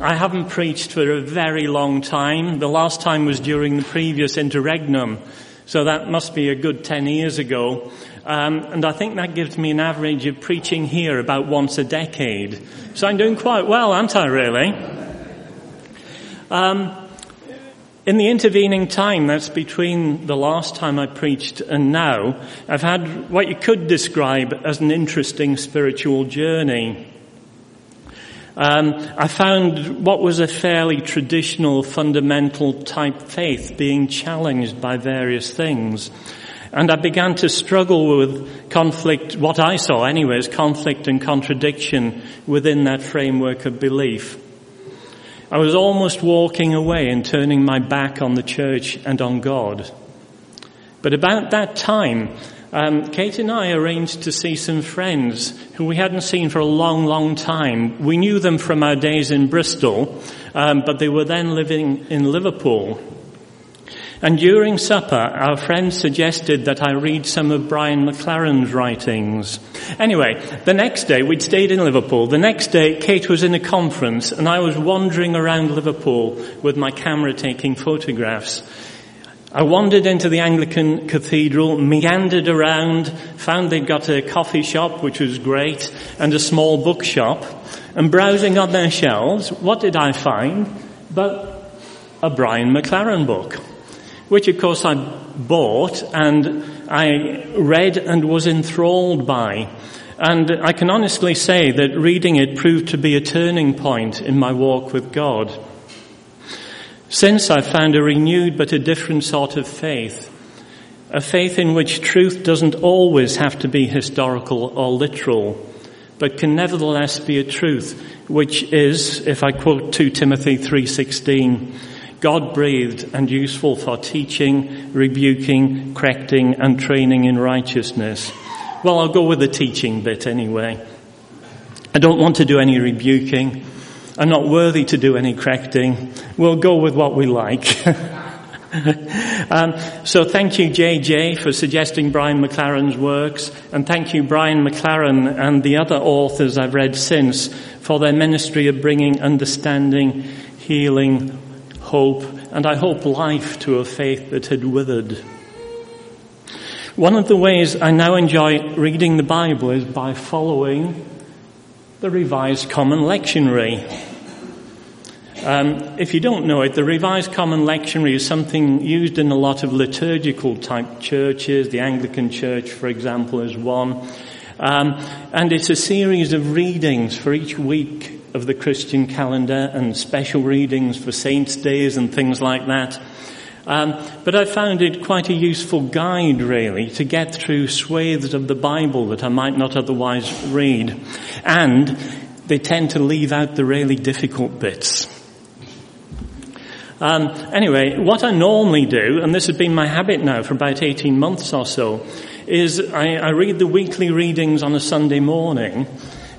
I haven't preached for a very long time. The last time was during the previous interregnum, so that must be a good 10 years ago. Um, and I think that gives me an average of preaching here about once a decade. So I'm doing quite well, aren't I, really? Um, in the intervening time, that's between the last time I preached and now, I've had what you could describe as an interesting spiritual journey. Um, I found what was a fairly traditional, fundamental type faith being challenged by various things. And I began to struggle with conflict, what I saw anyways, conflict and contradiction within that framework of belief. I was almost walking away and turning my back on the church and on God. But about that time, um, Kate and I arranged to see some friends who we hadn't seen for a long, long time. We knew them from our days in Bristol, um, but they were then living in Liverpool. And during supper, our friend suggested that I read some of Brian McLaren's writings. Anyway, the next day, we'd stayed in Liverpool. The next day, Kate was in a conference and I was wandering around Liverpool with my camera taking photographs. I wandered into the Anglican cathedral, meandered around, found they'd got a coffee shop, which was great, and a small bookshop. And browsing on their shelves, what did I find? But a Brian McLaren book which of course I bought and I read and was enthralled by. And I can honestly say that reading it proved to be a turning point in my walk with God. Since I've found a renewed but a different sort of faith, a faith in which truth doesn't always have to be historical or literal, but can nevertheless be a truth which is, if I quote 2 Timothy 3.16, God breathed and useful for teaching, rebuking, correcting, and training in righteousness. Well, I'll go with the teaching bit anyway. I don't want to do any rebuking. I'm not worthy to do any correcting. We'll go with what we like. um, so thank you, JJ, for suggesting Brian McLaren's works, and thank you, Brian McLaren and the other authors I've read since for their ministry of bringing understanding, healing, hope, and I hope life to a faith that had withered. One of the ways I now enjoy reading the Bible is by following the Revised Common Lectionary. Um, if you don't know it, the Revised Common Lectionary is something used in a lot of liturgical type churches. The Anglican Church, for example, is one. Um, and it's a series of readings for each week of the Christian calendar and special readings for saints' days and things like that. Um, but I found it quite a useful guide, really, to get through swathes of the Bible that I might not otherwise read. And they tend to leave out the really difficult bits. Um, anyway, what I normally do, and this has been my habit now for about 18 months or so, is I, I read the weekly readings on a Sunday morning,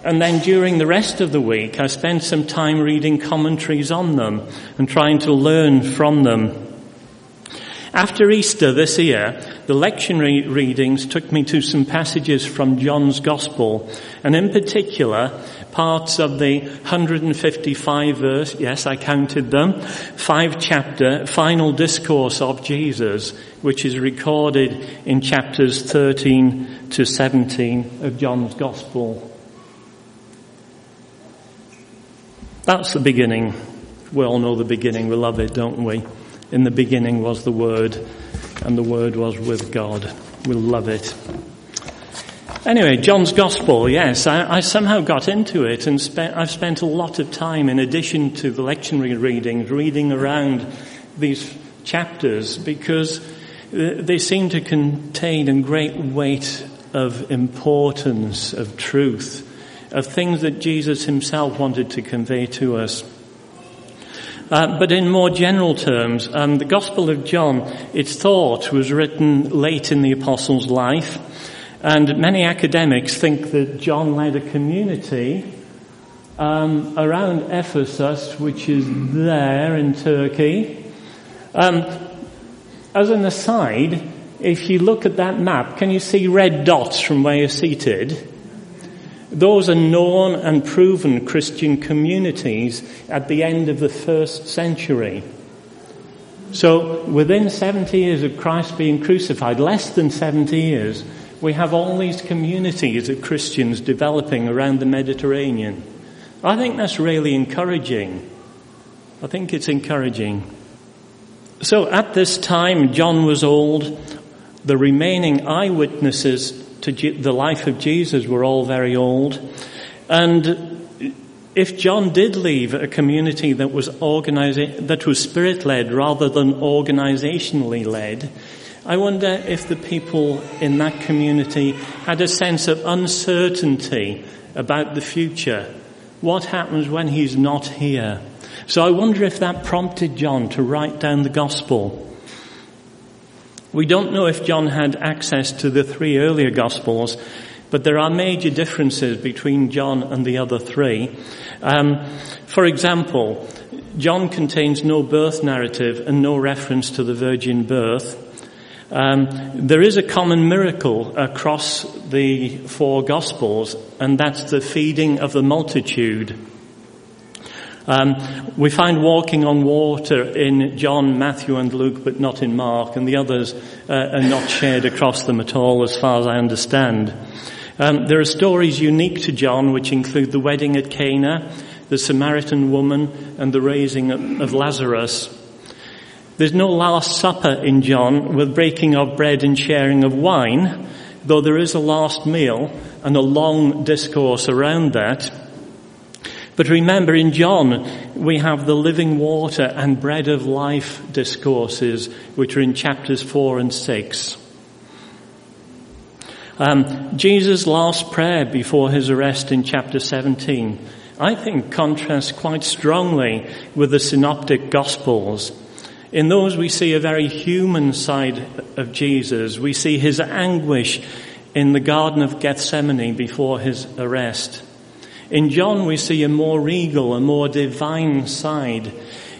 and then during the rest of the week, I spend some time reading commentaries on them and trying to learn from them. After Easter this year, the lectionary readings took me to some passages from John's Gospel, and in particular, parts of the 155 verse, yes, I counted them, five chapter final discourse of Jesus, which is recorded in chapters 13 to 17 of John's Gospel. That's the beginning. We all know the beginning. We love it, don't we? In the beginning was the Word, and the Word was with God. We love it. Anyway, John's Gospel, yes, I, I somehow got into it and spent, I've spent a lot of time in addition to the lectionary readings, reading around these chapters because uh, they seem to contain a great weight of importance, of truth of things that Jesus himself wanted to convey to us. Uh, but in more general terms, um, the Gospel of John, it's thought, was written late in the apostle's life, and many academics think that John led a community um, around Ephesus, which is there in Turkey. Um, as an aside, if you look at that map, can you see red dots from where you're seated? Those are known and proven Christian communities at the end of the first century. So within 70 years of Christ being crucified, less than 70 years, we have all these communities of Christians developing around the Mediterranean. I think that's really encouraging. I think it's encouraging. So at this time, John was old. The remaining eyewitnesses to the life of Jesus were all very old. And if John did leave a community that was organizing, that was spirit led rather than organizationally led, I wonder if the people in that community had a sense of uncertainty about the future. What happens when he's not here? So I wonder if that prompted John to write down the gospel. We don't know if John had access to the three earlier gospels, but there are major differences between John and the other three. Um, for example, John contains no birth narrative and no reference to the virgin birth. Um, there is a common miracle across the four Gospels, and that's the feeding of the multitude. Um, we find walking on water in John, Matthew, and Luke, but not in Mark, and the others uh, are not shared across them at all, as far as I understand. Um, there are stories unique to John, which include the wedding at Cana, the Samaritan woman, and the raising of Lazarus. There's no Last Supper in John with breaking of bread and sharing of wine, though there is a last meal and a long discourse around that. But remember, in John, we have the living water and bread of life discourses, which are in chapters 4 and 6. Um, Jesus' last prayer before his arrest in chapter 17, I think, contrasts quite strongly with the synoptic gospels. In those, we see a very human side of Jesus. We see his anguish in the Garden of Gethsemane before his arrest. In John, we see a more regal, a more divine side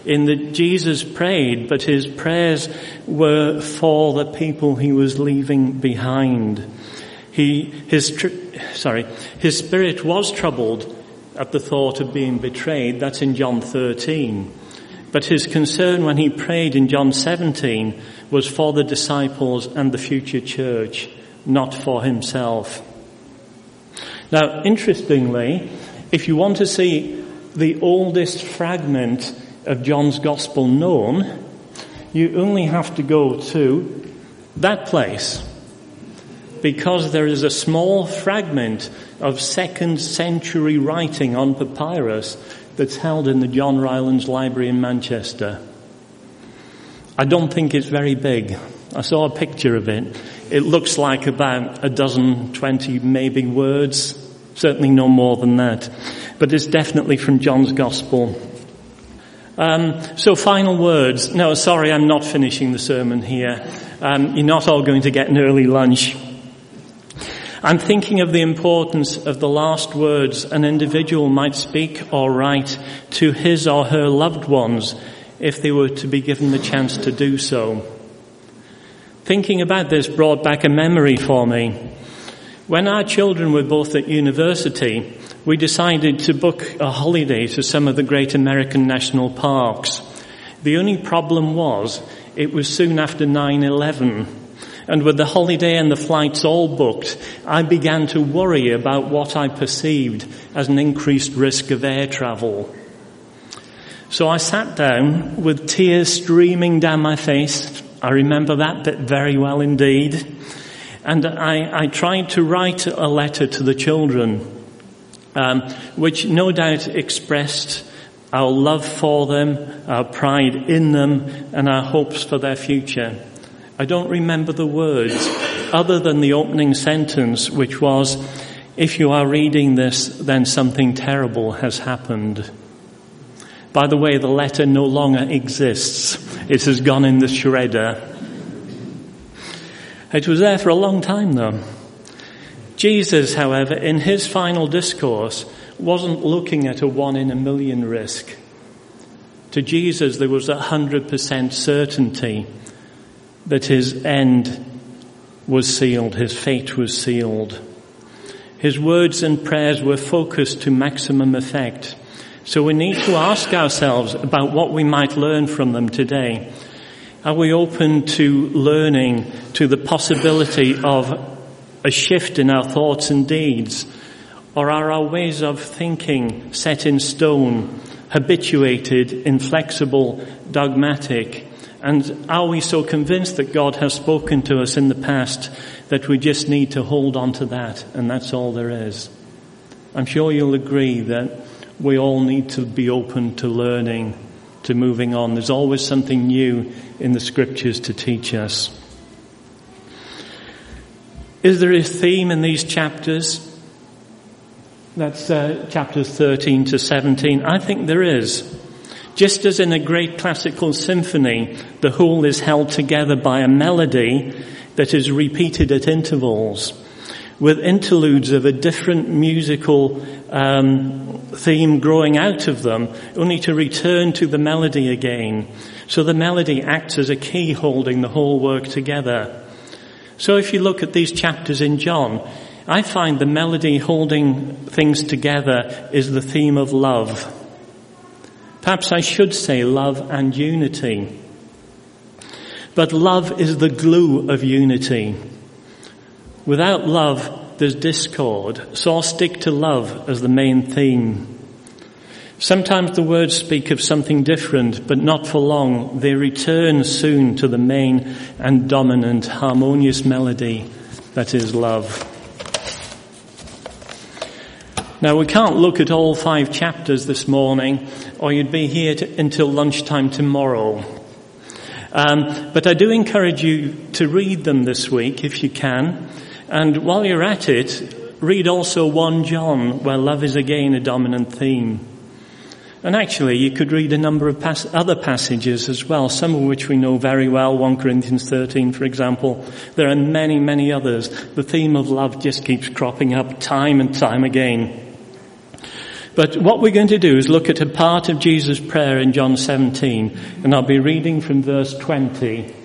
in that Jesus prayed, but his prayers were for the people he was leaving behind. He, his, sorry, his spirit was troubled at the thought of being betrayed. That's in John 13. But his concern when he prayed in John 17 was for the disciples and the future church, not for himself. Now, interestingly, if you want to see the oldest fragment of John's Gospel known, you only have to go to that place. Because there is a small fragment of second century writing on papyrus that's held in the John Rylands Library in Manchester. I don't think it's very big. I saw a picture of it. It looks like about a dozen, twenty maybe words. Certainly no more than that. But it's definitely from John's Gospel. Um, so final words. No, sorry, I'm not finishing the sermon here. Um, you're not all going to get an early lunch. I'm thinking of the importance of the last words an individual might speak or write to his or her loved ones if they were to be given the chance to do so. Thinking about this brought back a memory for me. When our children were both at university, we decided to book a holiday to some of the great American national parks. The only problem was it was soon after 9-11 and with the holiday and the flights all booked, I began to worry about what I perceived as an increased risk of air travel. So I sat down with tears streaming down my face. I remember that bit very well indeed. And I, I tried to write a letter to the children, um, which no doubt expressed our love for them, our pride in them, and our hopes for their future. I don't remember the words other than the opening sentence, which was, if you are reading this, then something terrible has happened. By the way, the letter no longer exists. It has gone in the shredder. It was there for a long time though. Jesus, however, in his final discourse, wasn't looking at a one in a million risk. To Jesus, there was a hundred percent certainty that his end was sealed, his fate was sealed. His words and prayers were focused to maximum effect. So we need to ask ourselves about what we might learn from them today. Are we open to learning, to the possibility of a shift in our thoughts and deeds? Or are our ways of thinking set in stone, habituated, inflexible, dogmatic? And are we so convinced that God has spoken to us in the past that we just need to hold on to that and that's all there is? I'm sure you'll agree that we all need to be open to learning, to moving on. There's always something new in the scriptures to teach us. Is there a theme in these chapters? That's uh, chapters 13 to 17. I think there is. Just as in a great classical symphony, the whole is held together by a melody that is repeated at intervals with interludes of a different musical um, theme growing out of them, only to return to the melody again. So the melody acts as a key holding the whole work together. So if you look at these chapters in John, I find the melody holding things together is the theme of love. Perhaps I should say love and unity. But love is the glue of unity. Without love, there's discord, so I'll stick to love as the main theme. Sometimes the words speak of something different, but not for long. They return soon to the main and dominant harmonious melody that is love. Now we can't look at all five chapters this morning, or you'd be here to, until lunchtime tomorrow. Um, but I do encourage you to read them this week if you can. And while you're at it, read also 1 John, where love is again a dominant theme. And actually, you could read a number of pas- other passages as well, some of which we know very well, 1 Corinthians 13, for example. There are many, many others. The theme of love just keeps cropping up time and time again. But what we're going to do is look at a part of Jesus' prayer in John 17, and I'll be reading from verse 20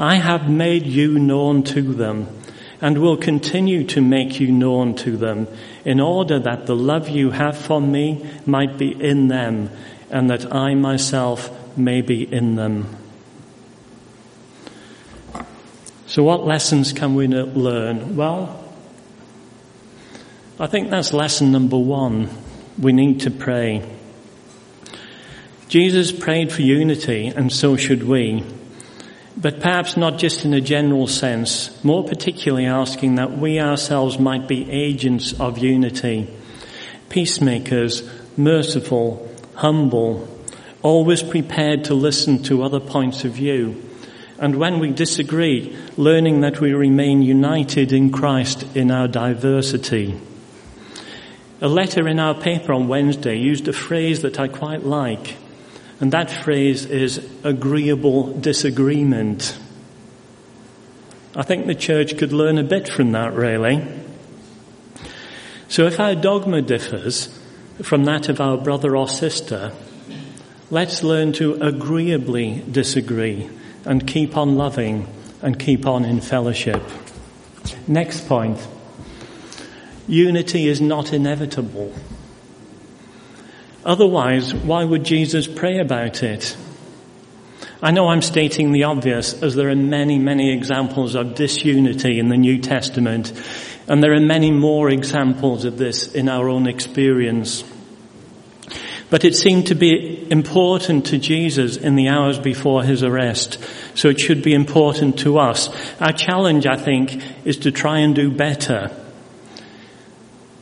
I have made you known to them and will continue to make you known to them in order that the love you have for me might be in them and that I myself may be in them. So what lessons can we learn? Well, I think that's lesson number one. We need to pray. Jesus prayed for unity and so should we but perhaps not just in a general sense, more particularly asking that we ourselves might be agents of unity, peacemakers, merciful, humble, always prepared to listen to other points of view. And when we disagree, learning that we remain united in Christ in our diversity. A letter in our paper on Wednesday used a phrase that I quite like. And that phrase is agreeable disagreement. I think the church could learn a bit from that, really. So if our dogma differs from that of our brother or sister, let's learn to agreeably disagree and keep on loving and keep on in fellowship. Next point. Unity is not inevitable. Otherwise, why would Jesus pray about it? I know I'm stating the obvious as there are many, many examples of disunity in the New Testament and there are many more examples of this in our own experience. But it seemed to be important to Jesus in the hours before his arrest, so it should be important to us. Our challenge, I think, is to try and do better.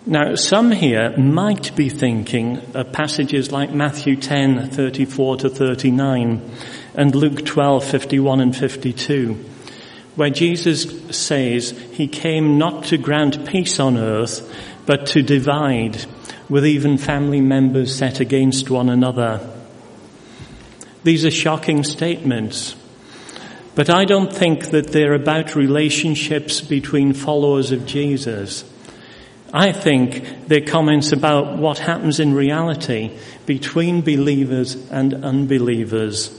Now, some here might be thinking of passages like Matthew 10, 34 to 39 and Luke 12, 51 and 52, where Jesus says he came not to grant peace on earth, but to divide with even family members set against one another. These are shocking statements, but I don't think that they're about relationships between followers of Jesus. I think they're comments about what happens in reality between believers and unbelievers.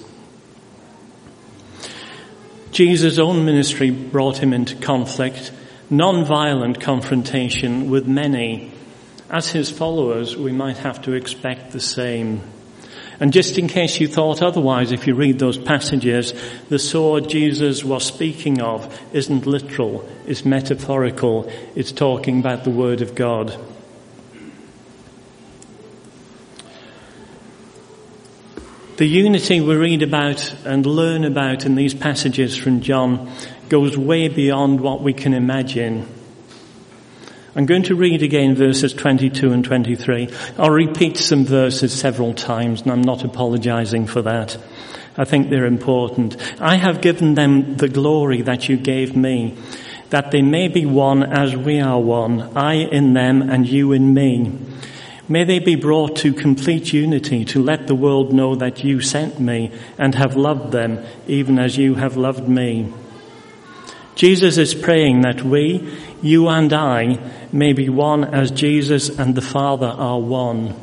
Jesus' own ministry brought him into conflict, non-violent confrontation with many as his followers, we might have to expect the same. And just in case you thought otherwise, if you read those passages, the sword Jesus was speaking of isn't literal, it's metaphorical, it's talking about the Word of God. The unity we read about and learn about in these passages from John goes way beyond what we can imagine. I'm going to read again verses 22 and 23. I'll repeat some verses several times and I'm not apologizing for that. I think they're important. I have given them the glory that you gave me, that they may be one as we are one, I in them and you in me. May they be brought to complete unity to let the world know that you sent me and have loved them even as you have loved me. Jesus is praying that we, you and I, may be one as Jesus and the Father are one.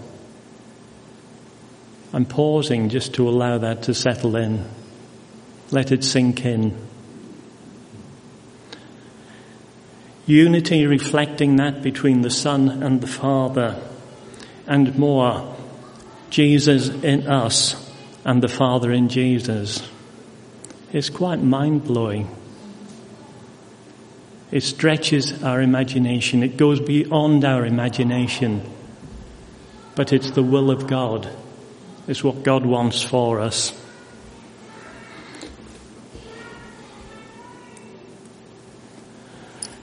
I'm pausing just to allow that to settle in. Let it sink in. Unity reflecting that between the Son and the Father, and more, Jesus in us and the Father in Jesus. It's quite mind blowing. It stretches our imagination. It goes beyond our imagination. But it's the will of God. It's what God wants for us.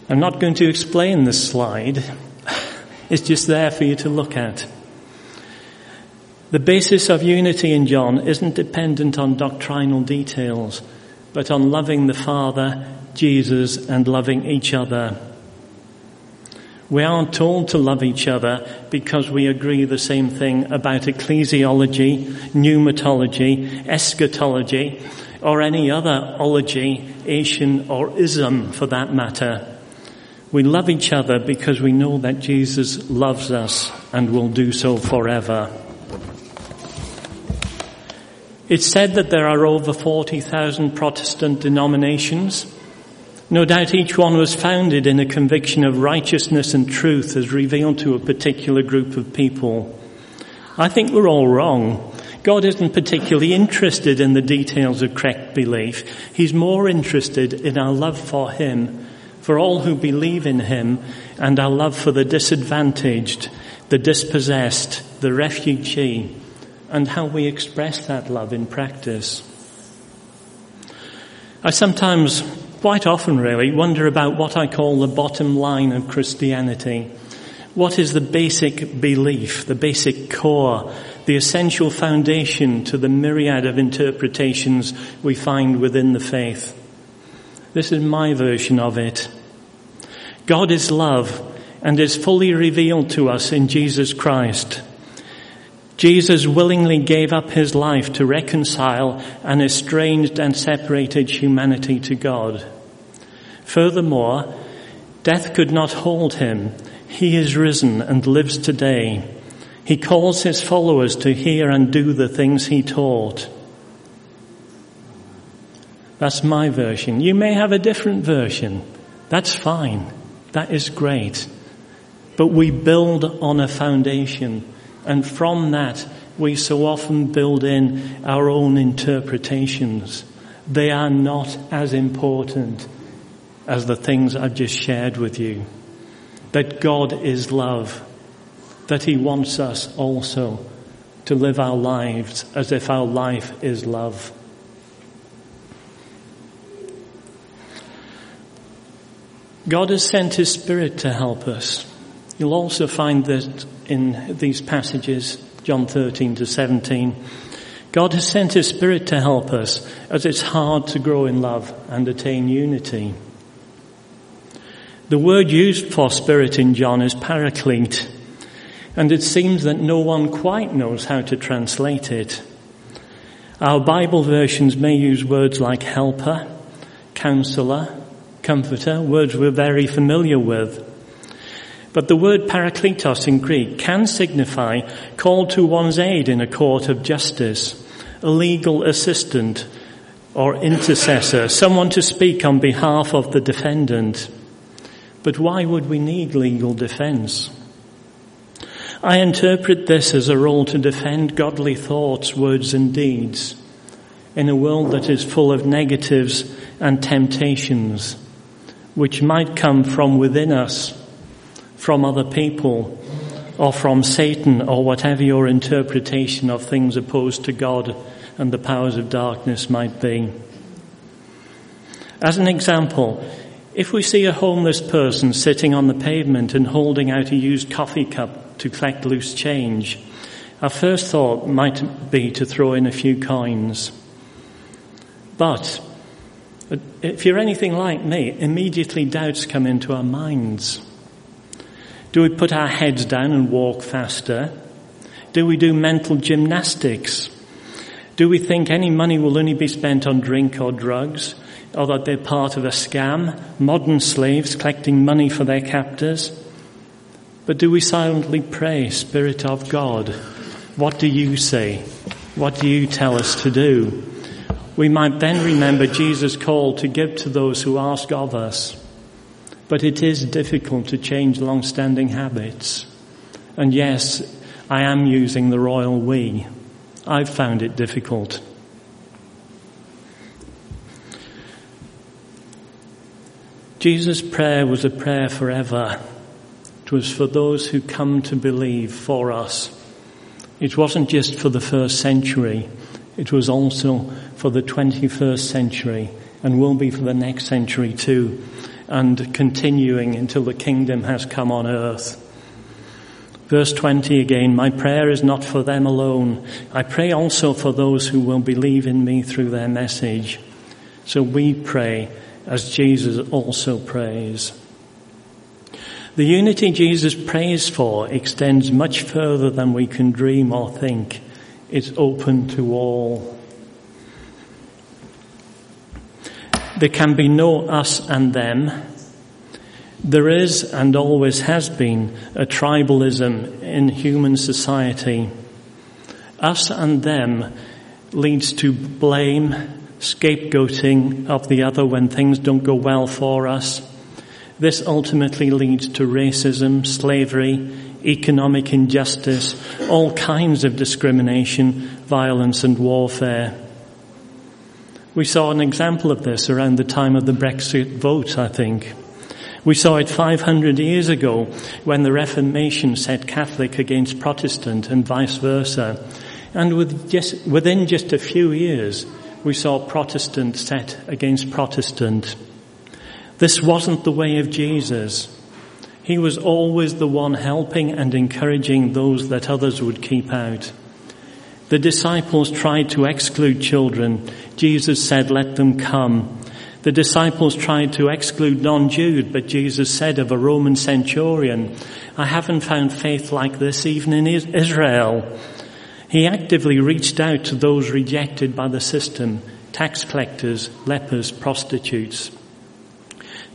I'm not going to explain this slide. It's just there for you to look at. The basis of unity in John isn't dependent on doctrinal details, but on loving the Father Jesus and loving each other. We aren't told to love each other because we agree the same thing about ecclesiology, pneumatology, eschatology, or any other ology, Asian or ism for that matter. We love each other because we know that Jesus loves us and will do so forever. It's said that there are over 40,000 Protestant denominations. No doubt each one was founded in a conviction of righteousness and truth as revealed to a particular group of people. I think we're all wrong. God isn't particularly interested in the details of correct belief. He's more interested in our love for Him, for all who believe in Him, and our love for the disadvantaged, the dispossessed, the refugee, and how we express that love in practice. I sometimes quite often really wonder about what I call the bottom line of Christianity. What is the basic belief, the basic core, the essential foundation to the myriad of interpretations we find within the faith? This is my version of it. God is love and is fully revealed to us in Jesus Christ. Jesus willingly gave up his life to reconcile an estranged and separated humanity to God. Furthermore, death could not hold him. He is risen and lives today. He calls his followers to hear and do the things he taught. That's my version. You may have a different version. That's fine. That is great. But we build on a foundation and from that we so often build in our own interpretations. They are not as important as the things I've just shared with you. That God is love. That He wants us also to live our lives as if our life is love. God has sent His Spirit to help us. You'll also find that in these passages, John 13 to 17, God has sent His Spirit to help us as it's hard to grow in love and attain unity. The word used for Spirit in John is paraclete, and it seems that no one quite knows how to translate it. Our Bible versions may use words like helper, counselor, comforter, words we're very familiar with. But the word parakletos in Greek can signify called to one's aid in a court of justice, a legal assistant or intercessor, someone to speak on behalf of the defendant. But why would we need legal defense? I interpret this as a role to defend godly thoughts, words and deeds in a world that is full of negatives and temptations which might come from within us, from other people, or from Satan, or whatever your interpretation of things opposed to God and the powers of darkness might be. As an example, if we see a homeless person sitting on the pavement and holding out a used coffee cup to collect loose change, our first thought might be to throw in a few coins. But uh, if you're anything like me, immediately doubts come into our minds. Do we put our heads down and walk faster? Do we do mental gymnastics? Do we think any money will only be spent on drink or drugs? Or that they're part of a scam, modern slaves collecting money for their captors? But do we silently pray, Spirit of God, what do you say? What do you tell us to do? We might then remember Jesus' call to give to those who ask of us. But it is difficult to change long-standing habits. And yes, I am using the royal we. I've found it difficult. Jesus' prayer was a prayer forever. It was for those who come to believe for us. It wasn't just for the first century. It was also for the 21st century and will be for the next century too, and continuing until the kingdom has come on earth. Verse 20 again, my prayer is not for them alone. I pray also for those who will believe in me through their message. So we pray as Jesus also prays. The unity Jesus prays for extends much further than we can dream or think. It's open to all. There can be no us and them. There is and always has been a tribalism in human society. Us and them leads to blame, scapegoating of the other when things don't go well for us. This ultimately leads to racism, slavery, economic injustice, all kinds of discrimination, violence and warfare. We saw an example of this around the time of the Brexit vote, I think. We saw it 500 years ago when the Reformation set Catholic against Protestant and vice versa. And with just, within just a few years, we saw Protestant set against Protestant. This wasn't the way of Jesus. He was always the one helping and encouraging those that others would keep out. The disciples tried to exclude children. Jesus said, let them come. The disciples tried to exclude non-Jews, but Jesus said of a Roman centurion, I haven't found faith like this even in Israel. He actively reached out to those rejected by the system, tax collectors, lepers, prostitutes.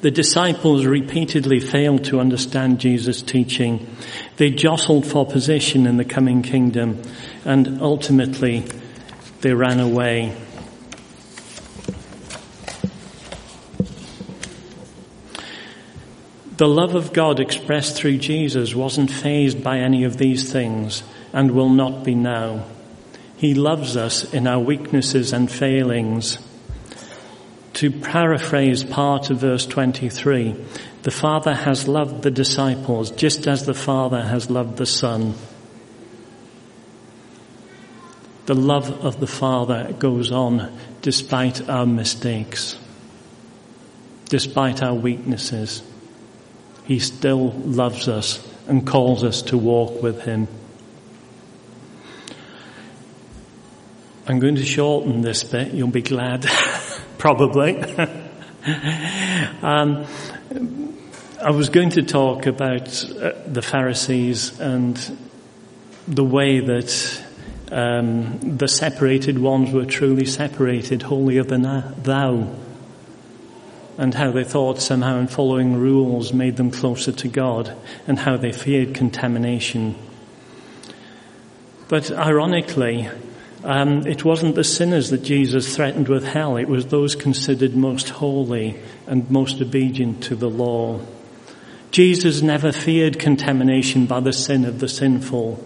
The disciples repeatedly failed to understand Jesus' teaching. They jostled for position in the coming kingdom and ultimately they ran away. The love of God expressed through Jesus wasn't fazed by any of these things, and will not be now. He loves us in our weaknesses and failings. To paraphrase part of verse 23, the Father has loved the disciples just as the Father has loved the Son. The love of the Father goes on despite our mistakes, despite our weaknesses. He still loves us and calls us to walk with Him. I'm going to shorten this bit, you'll be glad, probably. um, I was going to talk about uh, the Pharisees and the way that um, the separated ones were truly separated, holier than thou, and how they thought somehow in following rules made them closer to God, and how they feared contamination. But ironically, um, it wasn't the sinners that Jesus threatened with hell, it was those considered most holy and most obedient to the law. Jesus never feared contamination by the sin of the sinful.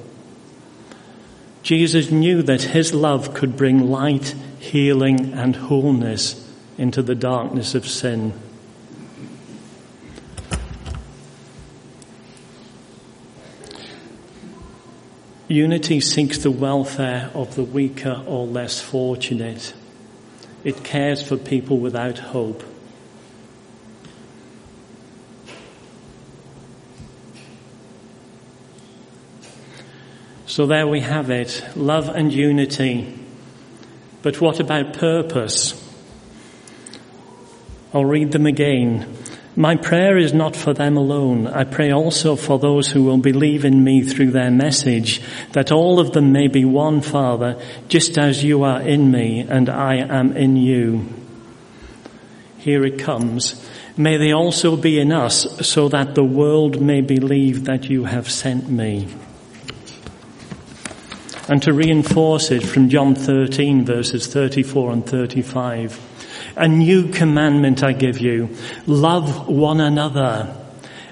Jesus knew that his love could bring light, healing, and wholeness into the darkness of sin. Unity seeks the welfare of the weaker or less fortunate. It cares for people without hope. So there we have it, love and unity. But what about purpose? I'll read them again. My prayer is not for them alone. I pray also for those who will believe in me through their message, that all of them may be one, Father, just as you are in me and I am in you. Here it comes. May they also be in us so that the world may believe that you have sent me and to reinforce it from John 13 verses 34 and 35. A new commandment I give you. Love one another.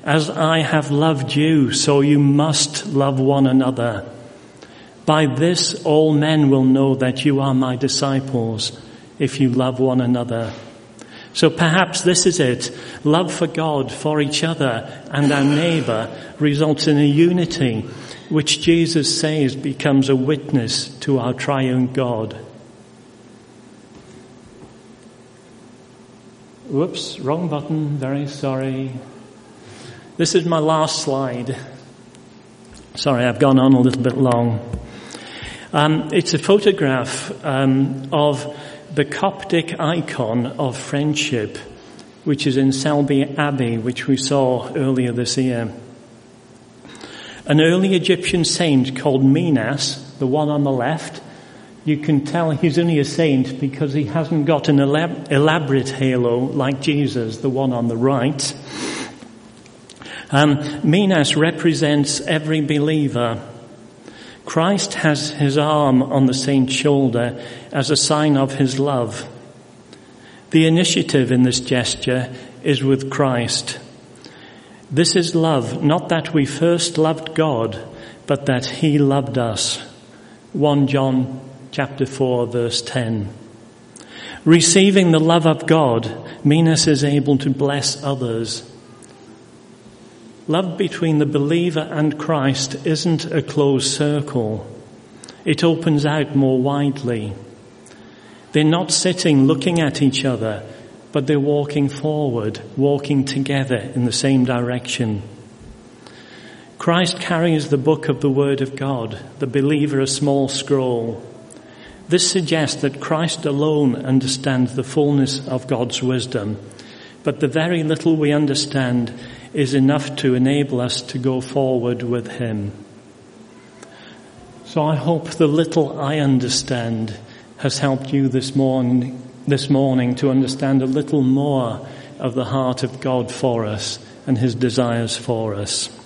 As I have loved you, so you must love one another. By this all men will know that you are my disciples, if you love one another. So perhaps this is it. Love for God, for each other, and our neighbor results in a unity which Jesus says becomes a witness to our triune God. Whoops, wrong button, very sorry. This is my last slide. Sorry, I've gone on a little bit long. Um, it's a photograph um, of the Coptic icon of friendship, which is in Selby Abbey, which we saw earlier this year. An early Egyptian saint called Minas, the one on the left, you can tell he's only a saint because he hasn't got an elaborate halo like Jesus, the one on the right. Um, Minas represents every believer. Christ has his arm on the saint's shoulder as a sign of his love. The initiative in this gesture is with Christ. This is love, not that we first loved God, but that He loved us. 1 John chapter 4 verse 10. Receiving the love of God us is able to bless others. Love between the believer and Christ isn't a closed circle. It opens out more widely. They're not sitting looking at each other but they're walking forward, walking together in the same direction. Christ carries the book of the Word of God, the believer a small scroll. This suggests that Christ alone understands the fullness of God's wisdom, but the very little we understand is enough to enable us to go forward with Him. So I hope the little I understand has helped you this morning this morning to understand a little more of the heart of God for us and his desires for us.